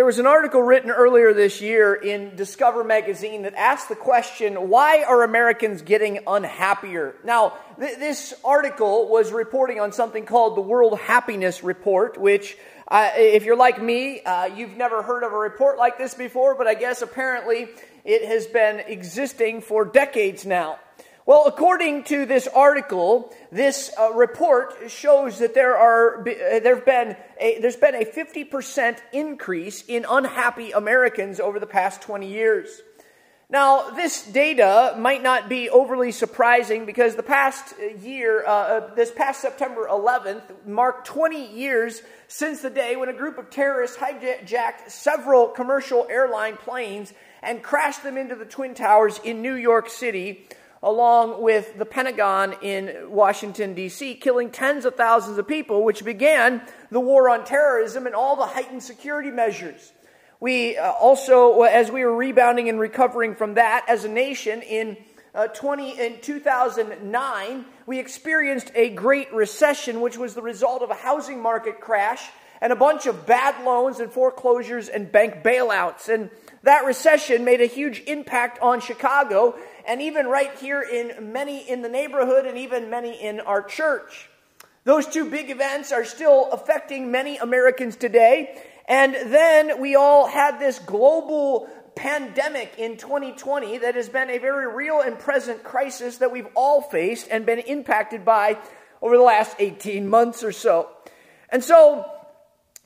there was an article written earlier this year in Discover magazine that asked the question, why are Americans getting unhappier? Now, th- this article was reporting on something called the World Happiness Report, which, uh, if you're like me, uh, you've never heard of a report like this before, but I guess apparently it has been existing for decades now. Well, according to this article, this uh, report shows that there are uh, there've been a, there's been a 50% increase in unhappy Americans over the past 20 years. Now, this data might not be overly surprising because the past year, uh, uh this past September 11th, marked 20 years since the day when a group of terrorists hijacked several commercial airline planes and crashed them into the Twin Towers in New York City along with the Pentagon in Washington, D.C., killing tens of thousands of people, which began the war on terrorism and all the heightened security measures. We uh, also, as we were rebounding and recovering from that as a nation in uh, 20 in 2009, we experienced a great recession, which was the result of a housing market crash and a bunch of bad loans and foreclosures and bank bailouts. And that recession made a huge impact on Chicago and even right here in many in the neighborhood and even many in our church. Those two big events are still affecting many Americans today. And then we all had this global pandemic in 2020 that has been a very real and present crisis that we've all faced and been impacted by over the last 18 months or so. And so,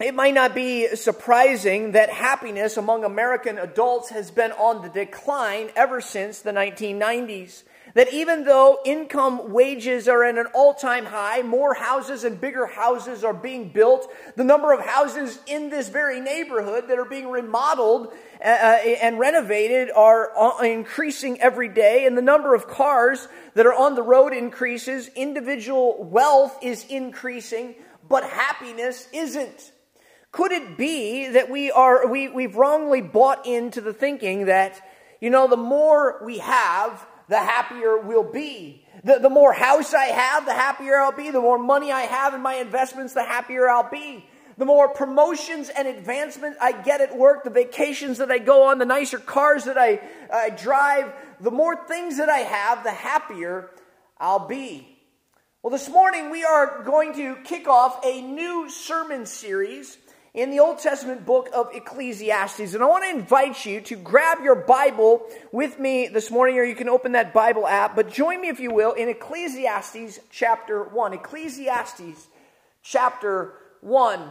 it might not be surprising that happiness among American adults has been on the decline ever since the 1990s. That even though income wages are at an all time high, more houses and bigger houses are being built, the number of houses in this very neighborhood that are being remodeled uh, uh and renovated are uh, increasing every day, and the number of cars that are on the road increases, individual wealth is increasing, but happiness isn't. Could it be that we are, we, we've wrongly bought into the thinking that, you know, the more we have, the happier we'll be. The, the more house I have, the happier I'll be. The more money I have in my investments, the happier I'll be. The more promotions and advancement I get at work, the vacations that I go on, the nicer cars that I, I drive, the more things that I have, the happier I'll be. Well, this morning we are going to kick off a new sermon series in the Old Testament book of Ecclesiastes. And I want to invite you to grab your Bible with me this morning, or you can open that Bible app. But join me, if you will, in Ecclesiastes chapter 1. Ecclesiastes chapter 1.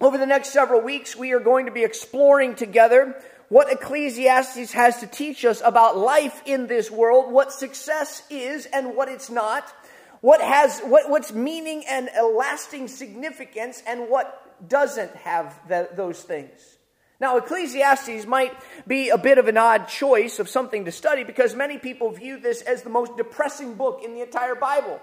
Over the next several weeks, we are going to be exploring together what Ecclesiastes has to teach us about life in this world, what success is and what it's not, what has what, what's meaning and a lasting significance, and what doesn't have the, those things. Now, Ecclesiastes might be a bit of an odd choice of something to study because many people view this as the most depressing book in the entire Bible.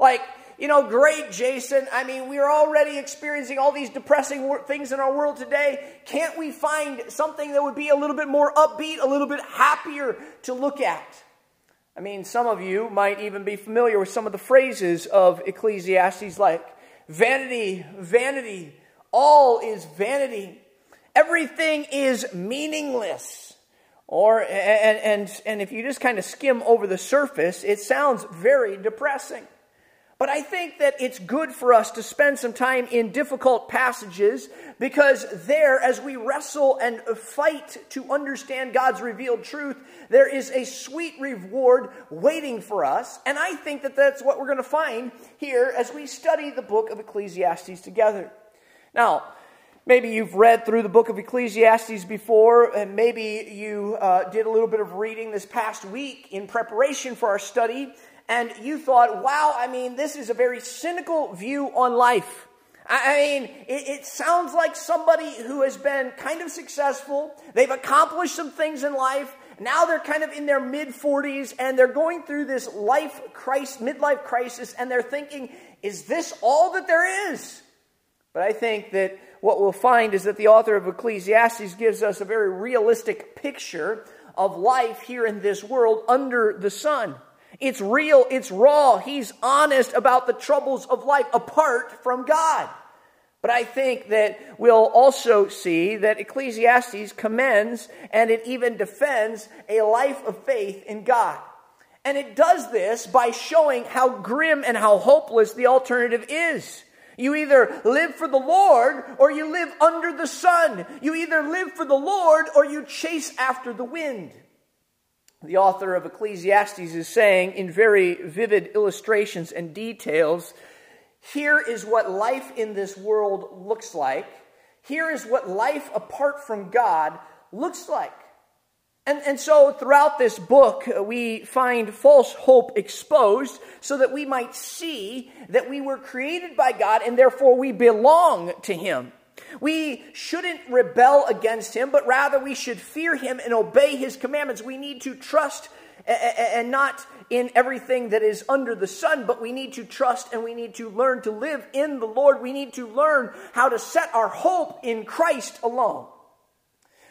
Like, you know, great, Jason. I mean, we are already experiencing all these depressing things in our world today. Can't we find something that would be a little bit more upbeat, a little bit happier to look at? I mean, some of you might even be familiar with some of the phrases of Ecclesiastes like vanity, vanity, all is vanity. Everything is meaningless. Or, and, and, and if you just kind of skim over the surface, it sounds very depressing. But I think that it's good for us to spend some time in difficult passages because there, as we wrestle and fight to understand God's revealed truth, there is a sweet reward waiting for us. And I think that that's what we're going to find here as we study the book of Ecclesiastes together. Now, maybe you've read through the book of Ecclesiastes before, and maybe you uh, did a little bit of reading this past week in preparation for our study, and you thought, wow, I mean, this is a very cynical view on life. I mean, it, it, sounds like somebody who has been kind of successful. They've accomplished some things in life. Now they're kind of in their mid 40s and they're going through this life crisis, midlife crisis, and they're thinking, is this all that there is? But I think that what we'll find is that the author of Ecclesiastes gives us a very realistic picture of life here in this world under the sun. It's real, it's raw. He's honest about the troubles of life apart from God. But I think that we'll also see that Ecclesiastes commends and it even defends a life of faith in God. And it does this by showing how grim and how hopeless the alternative is. You either live for the Lord or you live under the sun. You either live for the Lord or you chase after the wind. The author of Ecclesiastes is saying in very vivid illustrations and details here is what life in this world looks like. Here is what life apart from God looks like. And, and so throughout this book, uh, we find false hope exposed so that we might see that we were created by God and therefore we belong to Him. We shouldn't rebel against Him, but rather we should fear Him and obey His commandments. We need to trust and not in everything that is under the sun, but we need to trust and we need to learn to live in the Lord. We need to learn how to set our hope in Christ alone.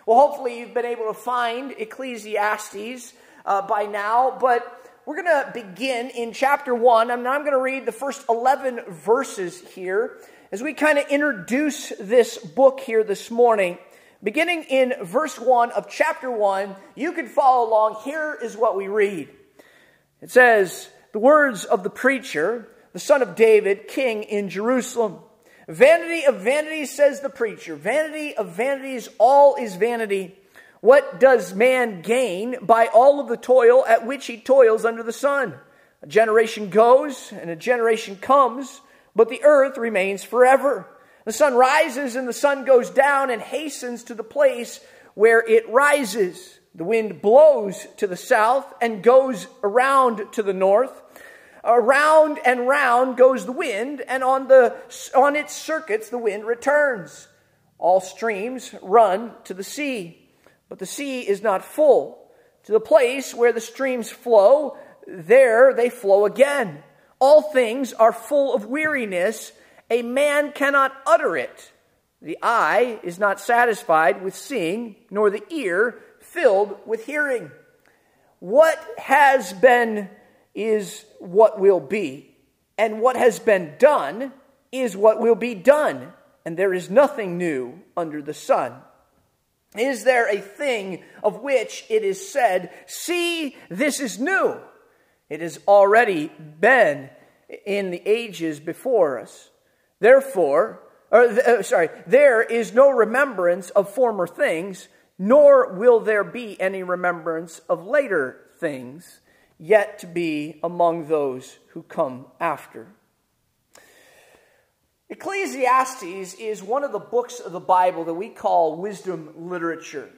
Well, hopefully, you've been able to find Ecclesiastes uh, by now, but we're going to begin in chapter 1. I'm, I'm going to read the first 11 verses here as we kind of introduce this book here this morning. Beginning in verse 1 of chapter 1, you can follow along. Here is what we read. It says, The words of the preacher, the son of David, king in Jerusalem. Vanity of vanities, says the preacher. Vanity of vanities, all is vanity. What does man gain by all of the toil at which he toils under the sun? A generation goes and a generation comes, but the earth remains forever. The sun rises and the sun goes down and hastens to the place where it rises. The wind blows to the south and goes around to the north. Around and round goes the wind, and on, the, on its circuits the wind returns. All streams run to the sea, but the sea is not full. To the place where the streams flow, there they flow again. All things are full of weariness a man cannot utter it. The eye is not satisfied with seeing, nor the ear filled with hearing. What has been is what will be, and what has been done is what will be done, and there is nothing new under the sun. Is there a thing of which it is said, See, this is new? It has already been in the ages before us. Therefore, or, uh, sorry, there is no remembrance of former things, nor will there be any remembrance of later things yet to be among those who come after. Ecclesiastes is one of the books of the Bible that we call wisdom literature.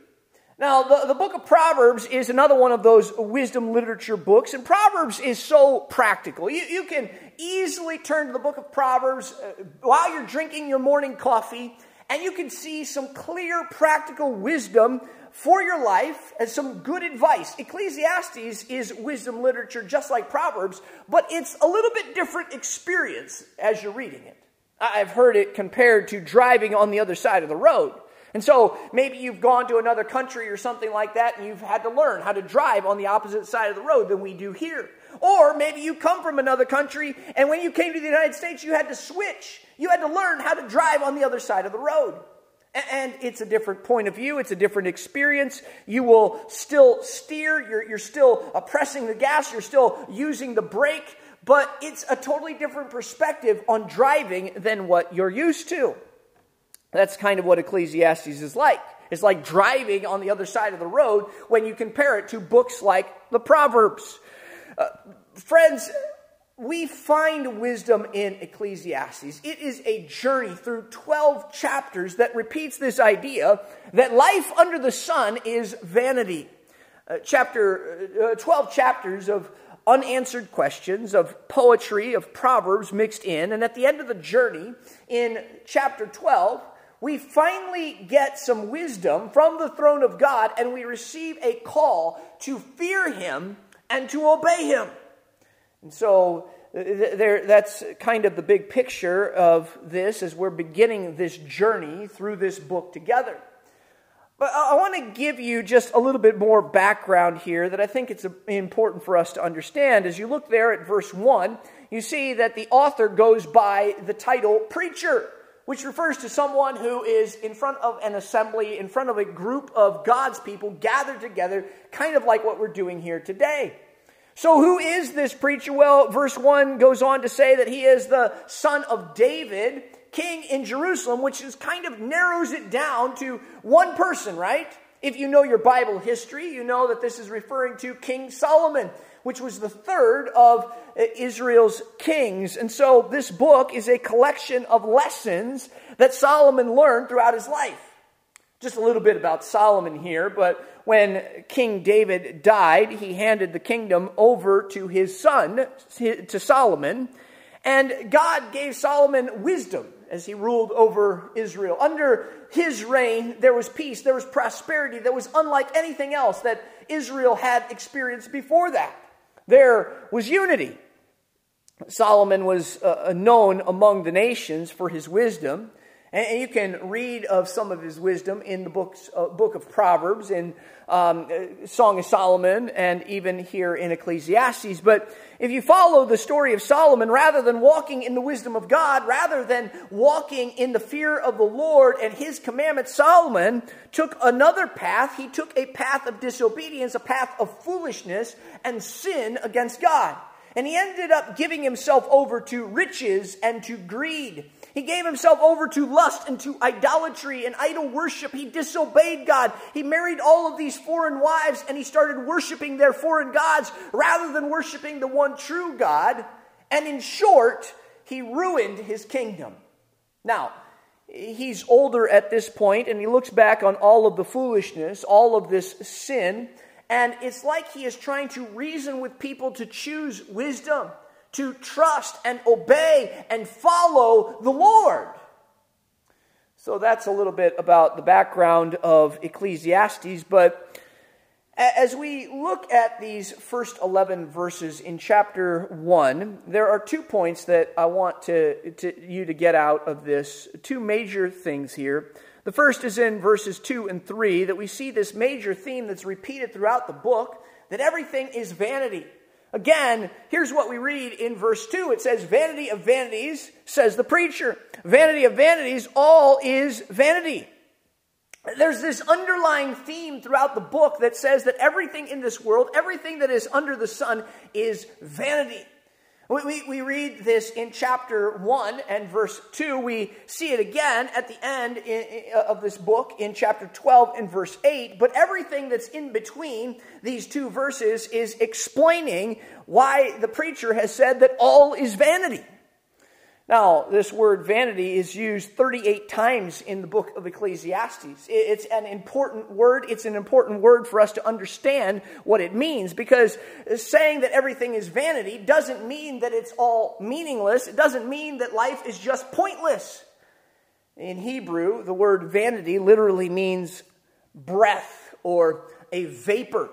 Now, the, the book of Proverbs is another one of those wisdom literature books, and Proverbs is so practical. You, you can easily turn to the book of Proverbs uh, while you're drinking your morning coffee, and you can see some clear, practical wisdom for your life and some good advice. Ecclesiastes is wisdom literature just like Proverbs, but it's a little bit different experience as you're reading it. I've heard it compared to driving on the other side of the road. And so maybe you've gone to another country or something like that and you've had to learn how to drive on the opposite side of the road than we do here. Or maybe you come from another country and when you came to the United States, you had to switch. You had to learn how to drive on the other side of the road. And it's a different point of view. It's a different experience. You will still steer. You're, you're still uh, pressing the gas. You're still using the brake. But it's a totally different perspective on driving than what you're used to. That's kind of what Ecclesiastes is like. It's like driving on the other side of the road when you compare it to books like the Proverbs. Uh, friends, we find wisdom in Ecclesiastes. It is a journey through 12 chapters that repeats this idea that life under the sun is vanity. Uh, chapter uh, 12 chapters of unanswered questions, of poetry, of proverbs mixed in, and at the end of the journey in chapter 12, we finally get some wisdom from the throne of God and we receive a call to fear Him and to obey Him. And so uh, there, that's kind of the big picture of this as we're beginning this journey through this book together. But I want to give you just a little bit more background here that I think it's important for us to understand. As you look there at verse 1, you see that the author goes by the title preacher. Which refers to someone who is in front of an assembly, in front of a group of God's people gathered together, kind of like what we're doing here today. So, who is this preacher? Well, verse 1 goes on to say that he is the son of David, king in Jerusalem, which is kind of narrows it down to one person, right? If you know your Bible history, you know that this is referring to King Solomon, which was the third of uh, Israel's kings. And so this book is a collection of lessons that Solomon learned throughout his life. Just a little bit about Solomon here, but when King David died, he handed the kingdom over to his son, to Solomon, and God gave Solomon wisdom as he ruled over Israel. Under his reign, there was peace, there was prosperity that was unlike anything else that Israel had experienced before that. There was unity. Solomon was uh, known among the nations for his wisdom. And you can read of some of his wisdom in the books, uh, book of Proverbs, in um, uh, Song of Solomon, and even here in Ecclesiastes. But if you follow the story of Solomon, rather than walking in the wisdom of God, rather than walking in the fear of the Lord and his commandments, Solomon took another path. He took a path of disobedience, a path of foolishness and sin against God. And he ended up giving himself over to riches and to greed. He gave himself over to lust and to idolatry and idol worship. He disobeyed God. He married all of these foreign wives and he started worshiping their foreign gods rather than worshiping the one true God. And in short, he ruined his kingdom. Now, he's older at this point and he looks back on all of the foolishness, all of this sin, and it's like he is trying to reason with people to choose wisdom to trust and obey and follow the Lord. So that's a little bit about the background of Ecclesiastes. But as we look at these first 11 verses in chapter 1, there are two points that I want to, to, you to get out of this. Two major things here. The first is in verses 2 and 3 that we see this major theme that's repeated throughout the book that everything is vanity. Again, here's what we read in verse 2. It says, Vanity of vanities, says the preacher. Vanity of vanities, all is vanity. There's this underlying theme throughout the book that says that everything in this world, everything that is under the sun, is vanity. We, we, we, read this in chapter 1 and verse 2. We see it again at the end in, in, of this book in chapter 12 and verse 8. But everything that's in between these two verses is explaining why the preacher has said that all is vanity. Now, this word vanity is used 38 times in the book of Ecclesiastes. It's an important word. It's an important word for us to understand what it means because saying that everything is vanity doesn't mean that it's all meaningless. It doesn't mean that life is just pointless. In Hebrew, the word vanity literally means breath or a vapor.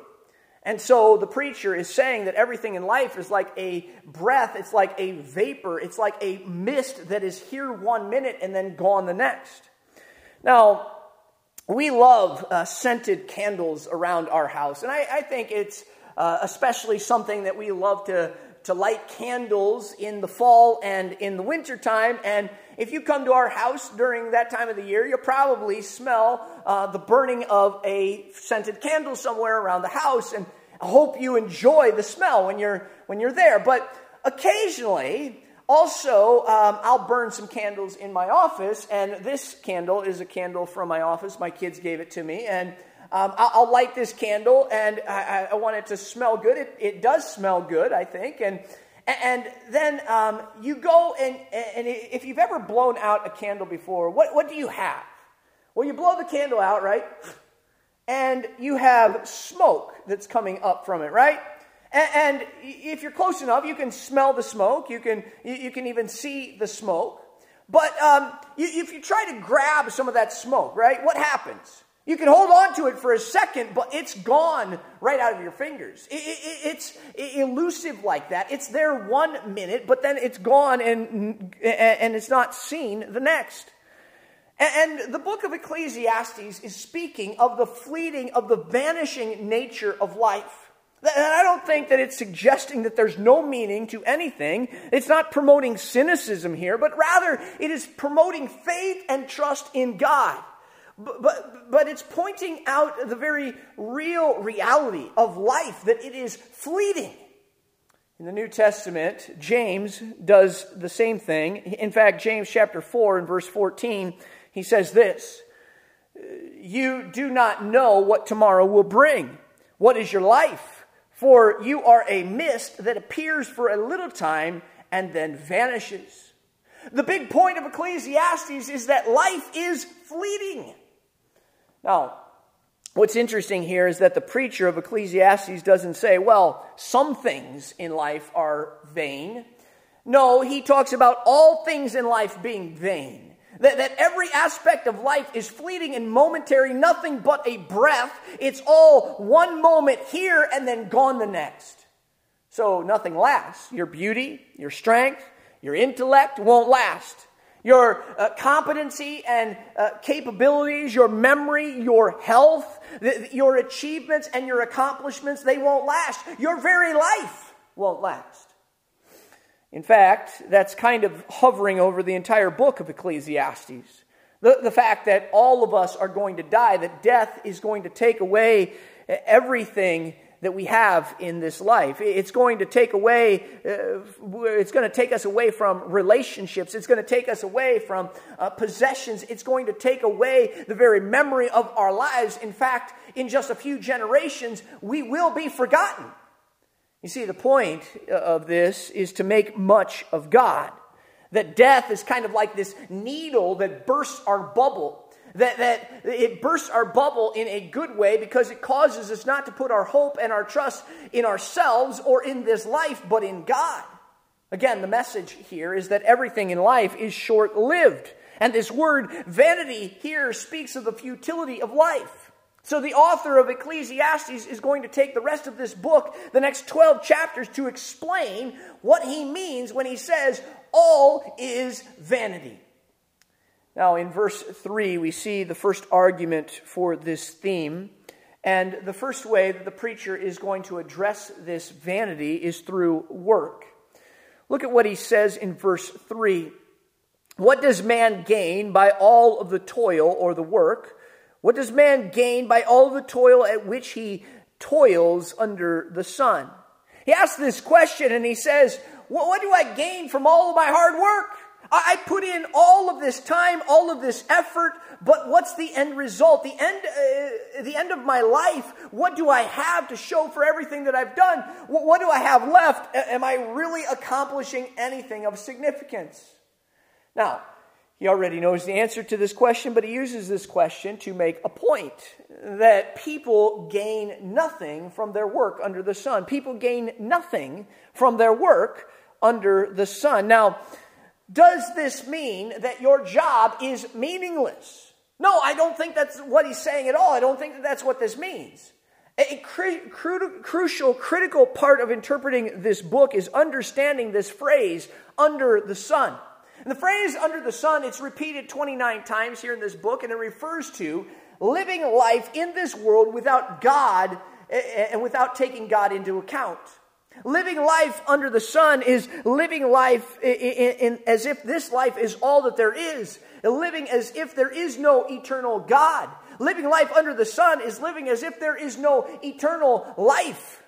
And so the preacher is saying that everything in life is like a breath, it's like a vapor, it's like a mist that is here one minute and then gone the next. Now, we love uh, scented candles around our house, and I, I think it's uh, especially something that we love to, to light candles in the fall and in the wintertime. And if you come to our house during that time of the year, you'll probably smell uh, the burning of a scented candle somewhere around the house. And I hope you enjoy the smell when you're, when you're there. But occasionally, also, um, I'll burn some candles in my office, and this candle is a candle from my office. My kids gave it to me, and um, I'll, I'll, light this candle, and I, I, want it to smell good. It, it does smell good, I think, and and then um, you go and and if you've ever blown out a candle before, what what do you have? Well, you blow the candle out, right? And you have smoke that's coming up from it, right? And, and if you're close enough, you can smell the smoke. You can, you can even see the smoke. But um, you, if you try to grab some of that smoke, right, what happens? You can hold on to it for a second, but it's gone right out of your fingers. It, it, it's elusive like that. It's there one minute, but then it's gone and, and it's not seen the next. And the book of Ecclesiastes is speaking of the fleeting, of the vanishing nature of life. And I don't think that it's suggesting that there's no meaning to anything. It's not promoting cynicism here, but rather it is promoting faith and trust in God. But, but, but it's pointing out the very real reality of life, that it is fleeting. In the New Testament, James does the same thing. In fact, James chapter 4 and verse 14, he says this You do not know what tomorrow will bring. What is your life? For you are a mist that appears for a little time and then vanishes. The big point of Ecclesiastes is that life is fleeting. Now, what's interesting here is that the preacher of Ecclesiastes doesn't say, well, some things in life are vain. No, he talks about all things in life being vain. That, that every aspect of life is fleeting and momentary, nothing but a breath. It's all one moment here and then gone the next. So nothing lasts. Your beauty, your strength, your intellect won't last your uh, competency and uh, capabilities, your memory, your health, th- your achievements and your accomplishments, they won't last. Your very life won't last. In fact, that's kind of hovering over the entire book of Ecclesiastes. The, the fact that all of us are going to die, that death is going to take away everything that we have in this life. It's going to take away, uh, it's going to take us away from relationships. It's going to take us away from uh, possessions. It's going to take away the very memory of our lives. In fact, in just a few generations, we will be forgotten. You see, the point uh, of this is to make much of God. That death is kind of like this needle that bursts our bubble that, that it bursts our bubble in a good way because it causes us not to put our hope and our trust in ourselves or in this life, but in God. Again, the message here is that everything in life is short lived. And this word vanity here speaks of the futility of life. So the author of Ecclesiastes is going to take the rest of this book, the next 12 chapters, to explain what he means when he says, all is vanity. Now, in verse 3, we see the first argument for this theme. And the first way that the preacher is going to address this vanity is through work. Look at what he says in verse 3. What does man gain by all of the toil or the work? What does man gain by all the toil at which he toils under the sun? He asks this question and he says, What do I gain from all of my hard work? I put in all of this time, all of this effort, but what's the end result? The end, uh, the end of my life, what do I have to show for everything that I've done? What, what do I have left? Am I really accomplishing anything of significance? Now, he already knows the answer to this question, but he uses this question to make a point that people gain nothing from their work under the sun. People gain nothing from their work under the sun. Now, does this mean that your job is meaningless? No, I don't think that's what he's saying at all. I don't think that that's what this means. A cru- cru- crucial, critical part of interpreting this book is understanding this phrase, under the sun. And the phrase under the sun, it's repeated 29 times here in this book, and it refers to living life in this world without God and without taking God into account. Living life under the sun is living life in, in, in, as if this life is all that there is. Living as if there is no eternal God. Living life under the sun is living as if there is no eternal life.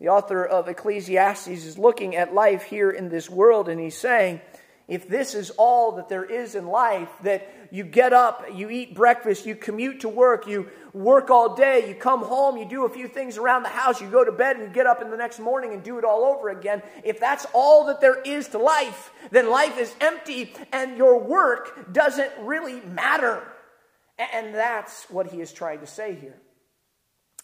The author of Ecclesiastes is looking at life here in this world and he's saying, if this is all that there is in life, that you get up, you eat breakfast, you commute to work, you work all day, you come home, you do a few things around the house, you go to bed and you get up in the next morning and do it all over again. If that's all that there is to life, then life is empty and your work doesn't really matter. And that's what he is trying to say here.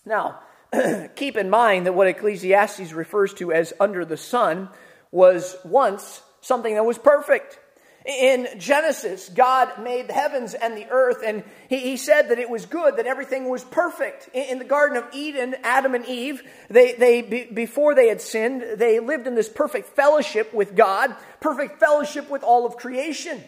Now, keep in mind that what Ecclesiastes refers to as under the sun was once something that was perfect. In Genesis, God made the heavens and the earth, and he, he, said that it was good, that everything was perfect. In, in the Garden of Eden, Adam and Eve, they, they be, before they had sinned, they lived in this perfect fellowship with God, perfect fellowship with all of creation.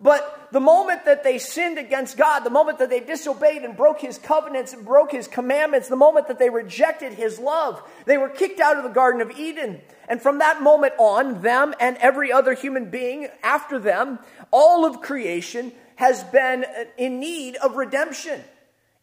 But the moment that they sinned against God, the moment that they disobeyed and broke his covenants and broke his commandments, the moment that they rejected his love, they were kicked out of the Garden of Eden. And from that moment on, them and every other human being after them, all of creation has been in need of redemption.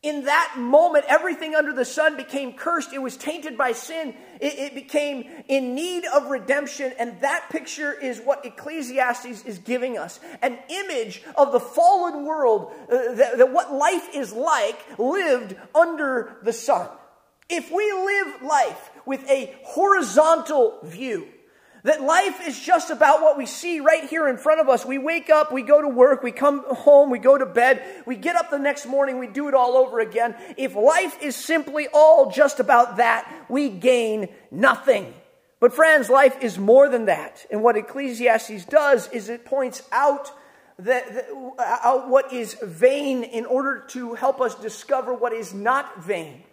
In that moment, everything under the sun became cursed. It was tainted by sin. It, it, became in need of redemption. And that picture is what Ecclesiastes is giving us an image of the fallen world, uh, that, that what life is like lived under the sun. If we live life with a horizontal view, that life is just about what we see right here in front of us. We wake up, we go to work, we come home, we go to bed, we get up the next morning, we do it all over again. If life is simply all just about that, we gain nothing. But, friends, life is more than that. And what Ecclesiastes does is it points out that, that uh, out what is vain in order to help us discover what is not vain.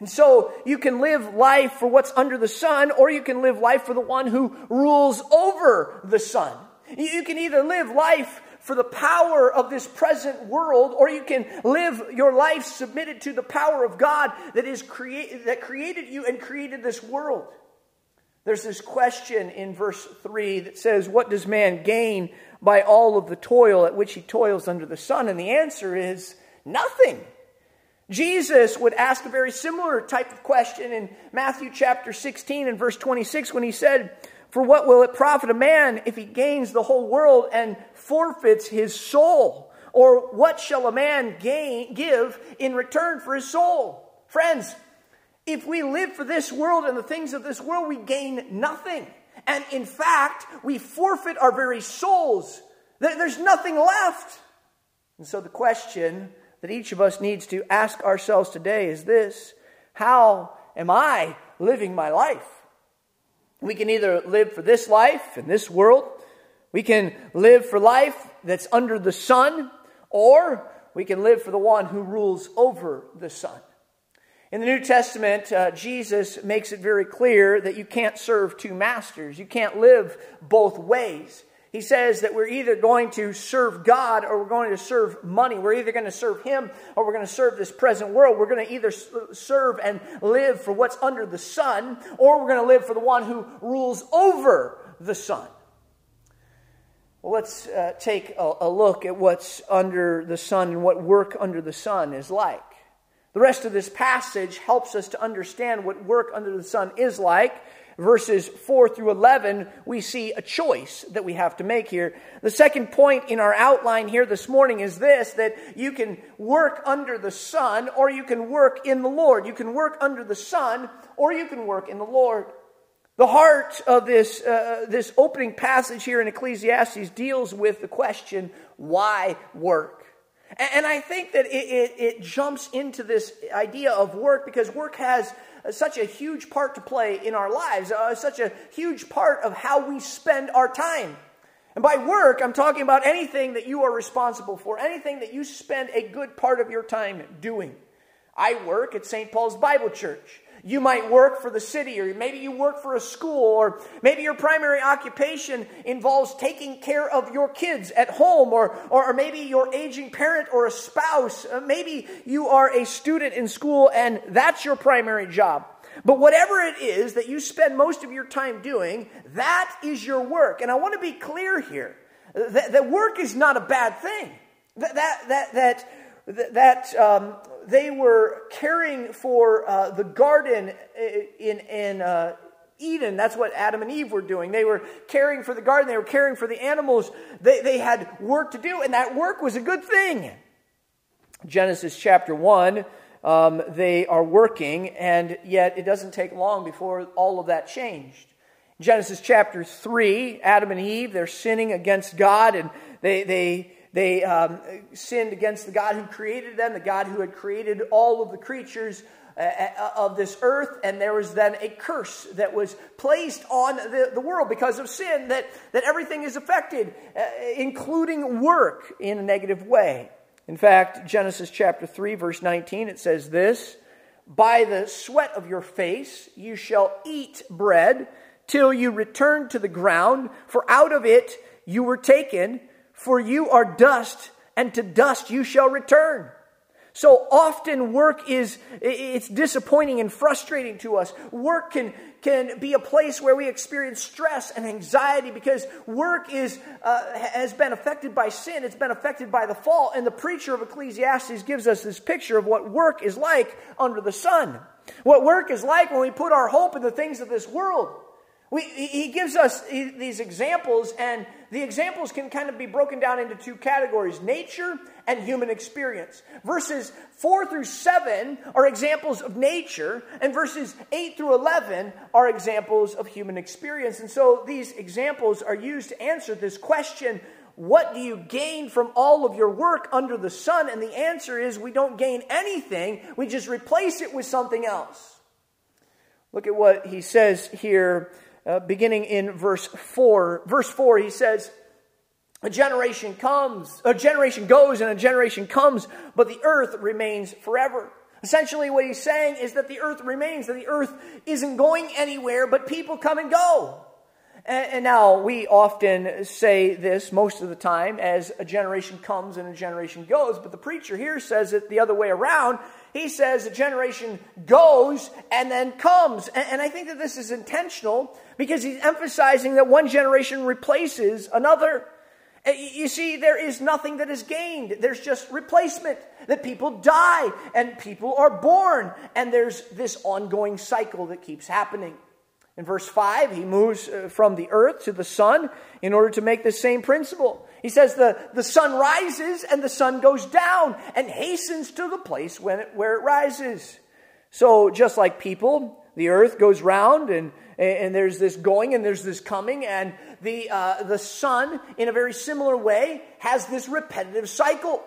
And so you can live life for what's under the sun, or you can live life for the one who rules over the sun. You can either live life for the power of this present world, or you can live your life submitted to the power of God that is create, that created you and created this world. There's this question in verse 3 that says, What does man gain by all of the toil at which he toils under the sun? And the answer is nothing. Jesus would ask a very similar type of question in Matthew chapter 16 and verse 26 when he said, For what will it profit a man if he gains the whole world and forfeits his soul? Or what shall a man gain, give in return for his soul? Friends, if we live for this world and the things of this world, we gain nothing. And in fact, we forfeit our very souls. There's nothing left. And so the question that each of us needs to ask ourselves today is this How am I living my life? We can either live for this life in this world, we can live for life that's under the sun, or we can live for the one who rules over the sun. In the New Testament, uh, Jesus makes it very clear that you can't serve two masters. You can't live both ways. He says that we're either going to serve God or we're going to serve money. We're either going to serve Him or we're going to serve this present world. We're going to either serve and live for what's under the sun or we're going to live for the one who rules over the sun. Well, let's uh, take a, a look at what's under the sun and what work under the sun is like. The rest of this passage helps us to understand what work under the sun is like verses 4 through 11, we see a choice that we have to make here. The second point in our outline here this morning is this that you can work under the sun or you can work in the Lord. You can work under the sun or you can work in the Lord. The heart of this, uh, this opening passage here in Ecclesiastes deals with the question why work? And I think that it, it, it, jumps into this idea of work because work has such a huge part to play in our lives, uh, such a huge part of how we spend our time. And by work, I'm talking about anything that you are responsible for, anything that you spend a good part of your time doing. I work at St. Paul's Bible Church. You might work for the city, or maybe you work for a school, or maybe your primary occupation involves taking care of your kids at home, or, or, maybe your aging parent or a spouse. Uh, maybe you are a student in school and that's your primary job. But whatever it is that you spend most of your time doing, that is your work. And I want to be clear here that, that work is not a bad thing. That, that, that, that that um, they were caring for uh, the garden in, in uh, Eden. That's what Adam and Eve were doing. They were caring for the garden, they were caring for the animals. They, they had work to do, and that work was a good thing. Genesis chapter 1, um, they are working, and yet it doesn't take long before all of that changed. Genesis chapter 3, Adam and Eve, they're sinning against God, and they, they they um, sinned against the God who created them, the God who had created all of the creatures uh, uh, of this earth, and there was then a curse that was placed on the, the world because of sin, that, that everything is affected, uh, including work, in a negative way. In fact, Genesis chapter 3, verse 19, it says this By the sweat of your face you shall eat bread till you return to the ground, for out of it you were taken For you are dust, and to dust you shall return. So often work is it's disappointing and frustrating to us. Work can can be a place where we experience stress and anxiety because work is uh, has been affected by sin. It's been affected by the fall. And the preacher of Ecclesiastes gives us this picture of what work is like under the sun. What work is like when we put our hope in the things of this world. We, he gives us these examples, and the examples can kind of be broken down into two categories nature and human experience. Verses 4 through 7 are examples of nature, and verses 8 through 11 are examples of human experience. And so these examples are used to answer this question what do you gain from all of your work under the sun? And the answer is we don't gain anything, we just replace it with something else. Look at what he says here uh, beginning in verse 4. Verse 4, he says, A generation comes, a generation goes, and a generation comes, but the earth remains forever. Essentially, what he's saying is that the earth remains, that the earth isn't going anywhere, but people come and go. And, and now, we often say this most of the time as a generation comes and a generation goes, but the preacher here says it the other way around he says a generation goes and then comes. And, I think that this is intentional because he's emphasizing that one generation replaces another. You see, there is nothing that is gained. There's just replacement. That people die and people are born. And there's this ongoing cycle that keeps happening. In verse 5, he moves uh, from the earth to the sun in order to make the same principle. He says the, the sun rises and the sun goes down and hastens to the place when it, where it rises. So, just like people, the earth goes round and, and there's this going and there's this coming, and the, uh, the sun, in a very similar way, has this repetitive cycle.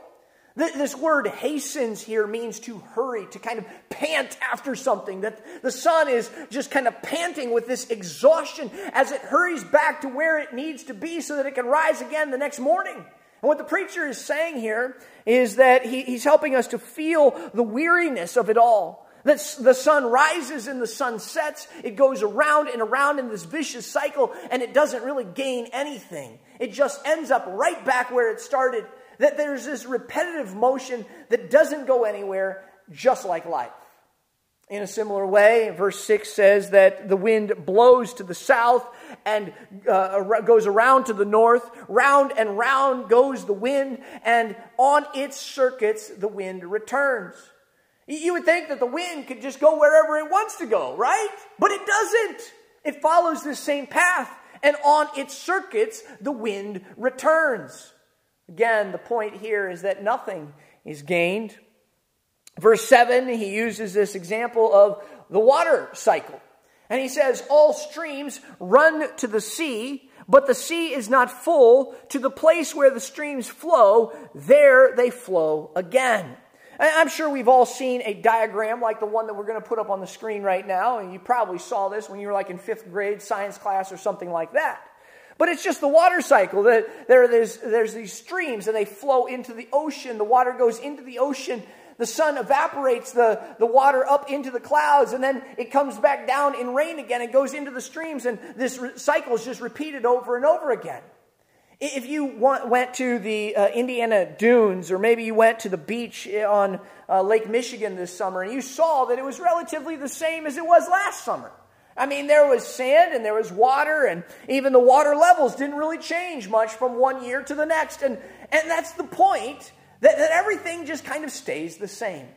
This word hastens here means to hurry, to kind of pant after something. That the sun is just kind of panting with this exhaustion as it hurries back to where it needs to be so that it can rise again the next morning. And what the preacher is saying here is that he, he's helping us to feel the weariness of it all. That the sun rises and the sun sets. It goes around and around in this vicious cycle, and it doesn't really gain anything. It just ends up right back where it started that there's this repetitive motion that doesn't go anywhere, just like life. In a similar way, verse 6 says that the wind blows to the south and uh, goes around to the north. Round and round goes the wind, and on its circuits, the wind returns. You would think that the wind could just go wherever it wants to go, right? But it doesn't. It follows this same path, and on its circuits, the wind returns. Again, the point here is that nothing is gained. Verse 7, he uses this example of the water cycle. And he says, All streams run to the sea, but the sea is not full. To the place where the streams flow, there they flow again. I'm sure we've all seen a diagram like the one that we're going to put up on the screen right now. And you probably saw this when you were like in fifth grade science class or something like that. But it's just the water cycle. There, there's, there's these streams and they flow into the ocean. The water goes into the ocean. The sun evaporates the, the water up into the clouds and then it comes back down in rain again. It goes into the streams and this re- cycle is just repeated over and over again. If you want, went to the uh, Indiana dunes or maybe you went to the beach on uh, Lake Michigan this summer and you saw that it was relatively the same as it was last summer. I mean, there was sand and there was water, and even the water levels didn't really change much from one year to the next. And, and that's the point that, that everything just kind of stays the same.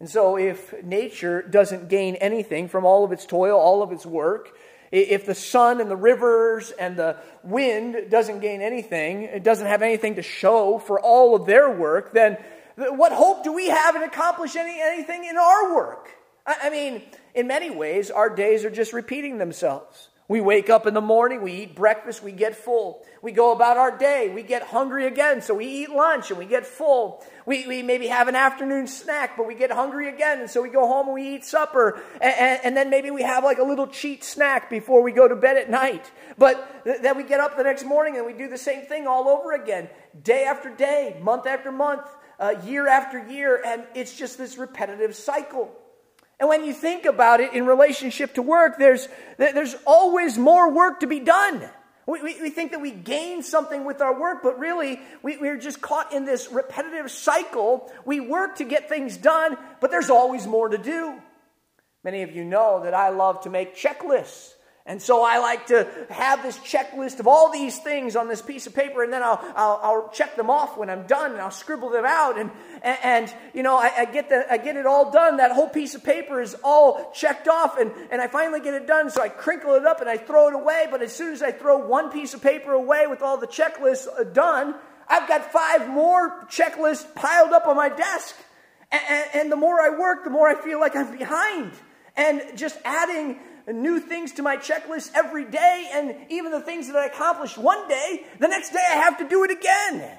And so, if nature doesn't gain anything from all of its toil, all of its work, if the sun and the rivers and the wind doesn't gain anything, it doesn't have anything to show for all of their work, then what hope do we have in accomplishing any, anything in our work? I, I mean, in many ways, our days are just repeating themselves. We wake up in the morning, we eat breakfast, we get full. We go about our day, we get hungry again, so we eat lunch and we get full. We, we maybe have an afternoon snack, but we get hungry again, and so we go home and we eat supper. And, and, and then maybe we have like a little cheat snack before we go to bed at night. But th- then we get up the next morning and we do the same thing all over again, day after day, month after month, uh, year after year, and it's just this repetitive cycle. And when you think about it in relationship to work, there's, there's always more work to be done. We, we, we, think that we gain something with our work, but really we, we're just caught in this repetitive cycle. We work to get things done, but there's always more to do. Many of you know that I love to make checklists. And so I like to have this checklist of all these things on this piece of paper, and then I'll, I'll, I'll check them off when I'm done, and I'll scribble them out. And, and, and you know, I, I, get the, I get it all done. That whole piece of paper is all checked off, and, and I finally get it done. So I crinkle it up and I throw it away. But as soon as I throw one piece of paper away with all the checklists uh, done, I've got five more checklists piled up on my desk. And, and, and the more I work, the more I feel like I'm behind. And just adding new things to my checklist every day, and even the things that I accomplished one day, the next day I have to do it again.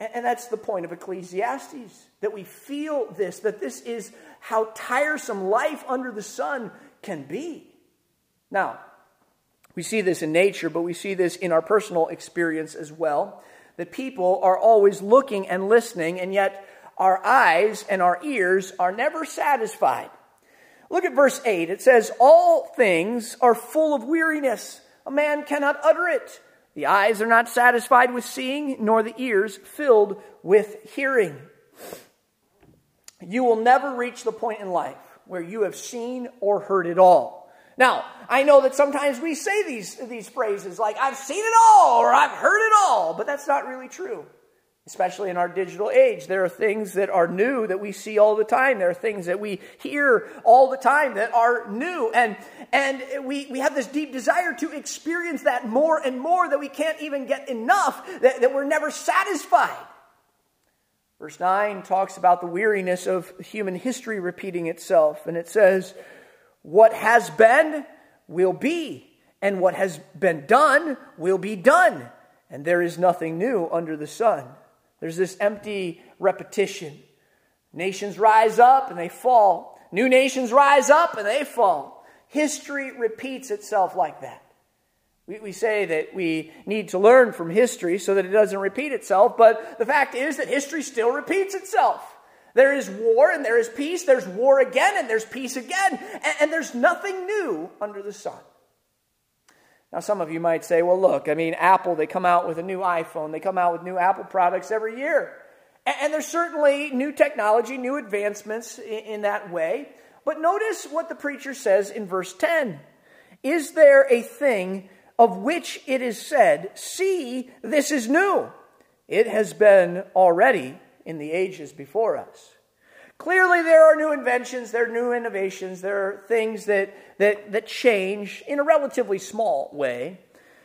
And, and that's the point of Ecclesiastes that we feel this, that this is how tiresome life under the sun can be. Now, we see this in nature, but we see this in our personal experience as well. That people are always looking and listening, and yet our eyes and our ears are never satisfied. Look at verse 8. It says, All things are full of weariness. A man cannot utter it. The eyes are not satisfied with seeing, nor the ears filled with hearing. You will never reach the point in life where you have seen or heard it all. Now, I know that sometimes we say these, these phrases like, I've seen it all or I've heard it all, but that's not really true especially in our digital age. There are things that are new that we see all the time. There are things that we hear all the time that are new. And, and we, we have this deep desire to experience that more and more that we can't even get enough, that, that we're never satisfied. Verse 9 talks about the weariness of human history repeating itself. And it says, What has been will be, and what has been done will be done. And there is nothing new under the sun. There's this empty repetition. Nations rise up and they fall. New nations rise up and they fall. History repeats itself like that. We, we say that we need to learn from history so that it doesn't repeat itself, but the fact is that history still repeats itself. There is war and there is peace. There's war again and there's peace again. And, and there's nothing new under the sun. Now, some of you might say, well, look, I mean, Apple, they come out with a new iPhone, they come out with new Apple products every year. And there's certainly new technology, new advancements in that way. But notice what the preacher says in verse 10 Is there a thing of which it is said, See, this is new? It has been already in the ages before us. Clearly, there are new inventions, there are new innovations, there are things that, that, that change in a relatively small way.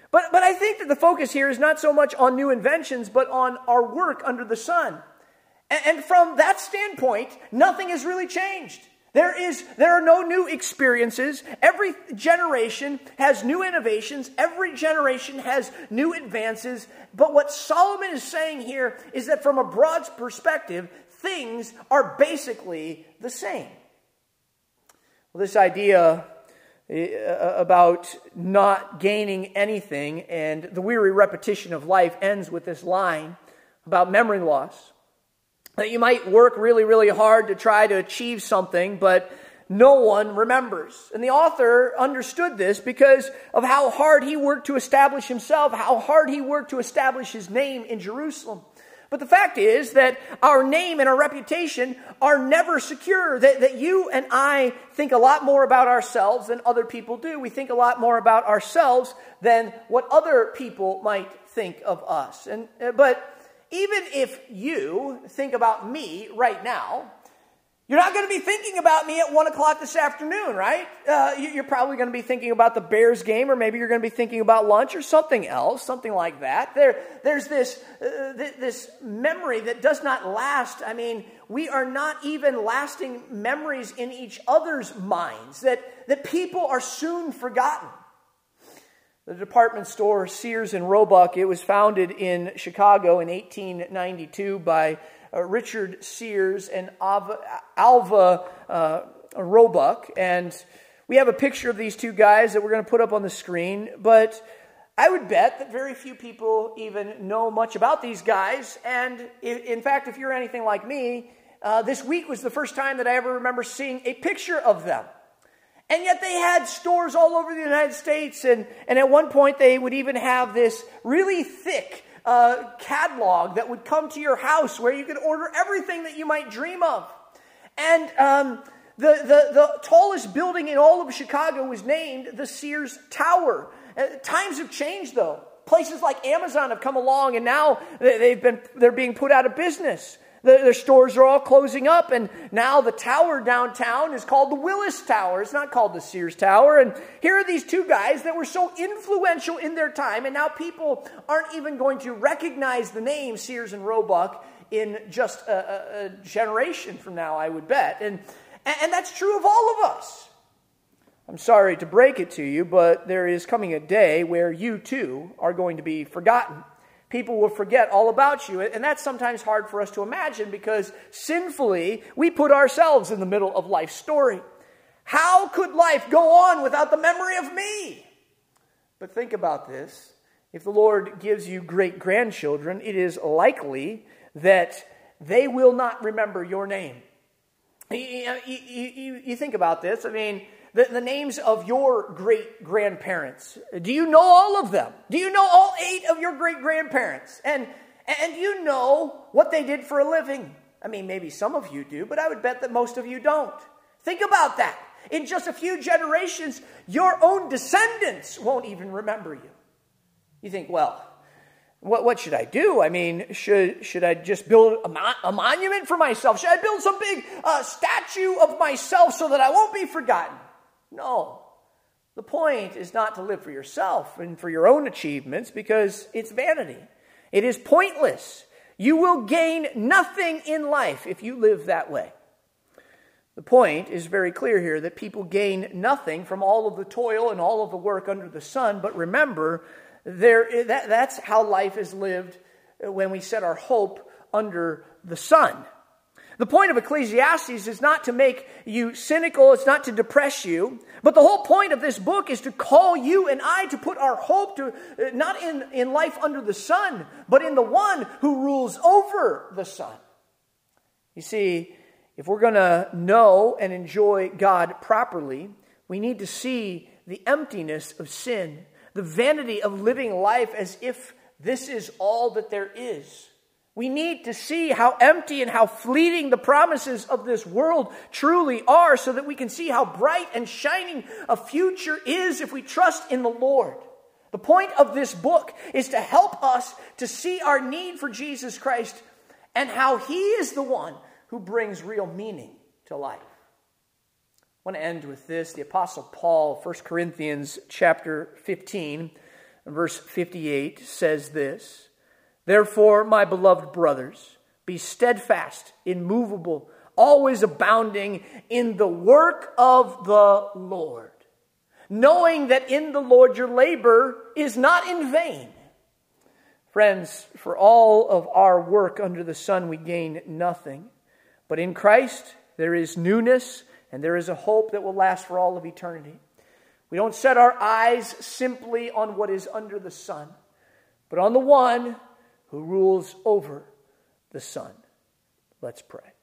But, but I think that the focus here is not so much on new inventions, but on our work under the sun. And, and from that standpoint, nothing has really changed. There, is, there are no new experiences. Every generation has new innovations. Every generation has new advances. But what Solomon is saying here is that from a broad perspective, things are basically the same. Well, this idea eh, about not gaining anything and the weary repetition of life ends with this line about memory loss. That you might work really, really hard to try to achieve something, but no one remembers. And the author understood this because of how hard he worked to establish himself, how hard he worked to establish his name in Jerusalem. But the fact is that our name and our reputation are never secure. That, that you and I think a lot more about ourselves than other people do. We think a lot more about ourselves than what other people might think of us. And, uh, but even if you think about me right now, you're not going to be thinking about me at 1 o'clock this afternoon, right? Uh, you're probably going to be thinking about the Bears game, or maybe you're going to be thinking about lunch or something else, something like that. There, there's this, uh, this memory that does not last. I mean, we are not even lasting memories in each other's minds, that, that people are soon forgotten. The department store Sears and Roebuck, it was founded in Chicago in 1892 by uh, Richard Sears and Alvah, Alvah uh, Roebuck. And we have a picture of these two guys that we're going to put up on the screen. But I would bet that very few people even know much about these guys. And in fact, if you're anything like me, uh, this week was the first time that I ever remember seeing a picture of them. And yet they had stores all over the United States, and, and at one point they would even have this really thick uh, catalog that would come to your house where you could order everything that you might dream of. And um, the, the, the tallest building in all of Chicago was named the Sears Tower. Uh, times have changed, though. Places like Amazon have come along, and now they've been, they're being put out of business. Their stores are all closing up, and now the tower downtown is called the Willis Tower. It's not called the Sears Tower. And here are these two guys that were so influential in their time, and now people aren't even going to recognize the name Sears and Roebuck in just a, a, a generation from now, I would bet. And, and that's true of all of us. I'm sorry to break it to you, but there is coming a day where you too are going to be forgotten people will forget all about you. And that's sometimes hard for us to imagine because sinfully we put ourselves in the middle of life's story. How could life go on without the memory of me? But think about this. If the Lord gives you great grandchildren, it is likely that they will not remember your name. You, you, you, you think about this. I mean, the, the names of your great grandparents. Do you know all of them? Do you know all eight of your great grandparents? And, and you know what they did for a living? I mean, maybe some of you do, but I would bet that most of you don't. Think about that. In just a few generations, your own descendants won't even remember you. You think, well, what, what should I do? I mean, should, should I just build a, mo- a monument for myself? Should I build some big uh, statue of myself so that I won't be forgotten? No. The point is not to live for yourself and for your own achievements because it's vanity. It is pointless. You will gain nothing in life if you live that way. The point is very clear here that people gain nothing from all of the toil and all of the work under the sun, but remember, there, that, that's how life is lived when we set our hope under the sun. The point of Ecclesiastes is not to make you cynical, it's not to depress you, but the whole point of this book is to call you and I to put our hope to uh, not in, in life under the sun, but in the one who rules over the sun. You see, if we're going to know and enjoy God properly, we need to see the emptiness of sin, the vanity of living life as if this is all that there is. We need to see how empty and how fleeting the promises of this world truly are so that we can see how bright and shining a future is if we trust in the Lord. The point of this book is to help us to see our need for Jesus Christ and how He is the one who brings real meaning to life. I want to end with this. The Apostle Paul, 1 Corinthians chapter 15, verse 58, says this. Therefore, my beloved brothers, be steadfast, immovable, always abounding in the work of the Lord, knowing that in the Lord your labor is not in vain. Friends, for all of our work under the sun, we gain nothing. But in Christ, there is newness and there is a hope that will last for all of eternity. We don't set our eyes simply on what is under the sun, but on the one who rules over the sun. Let's pray.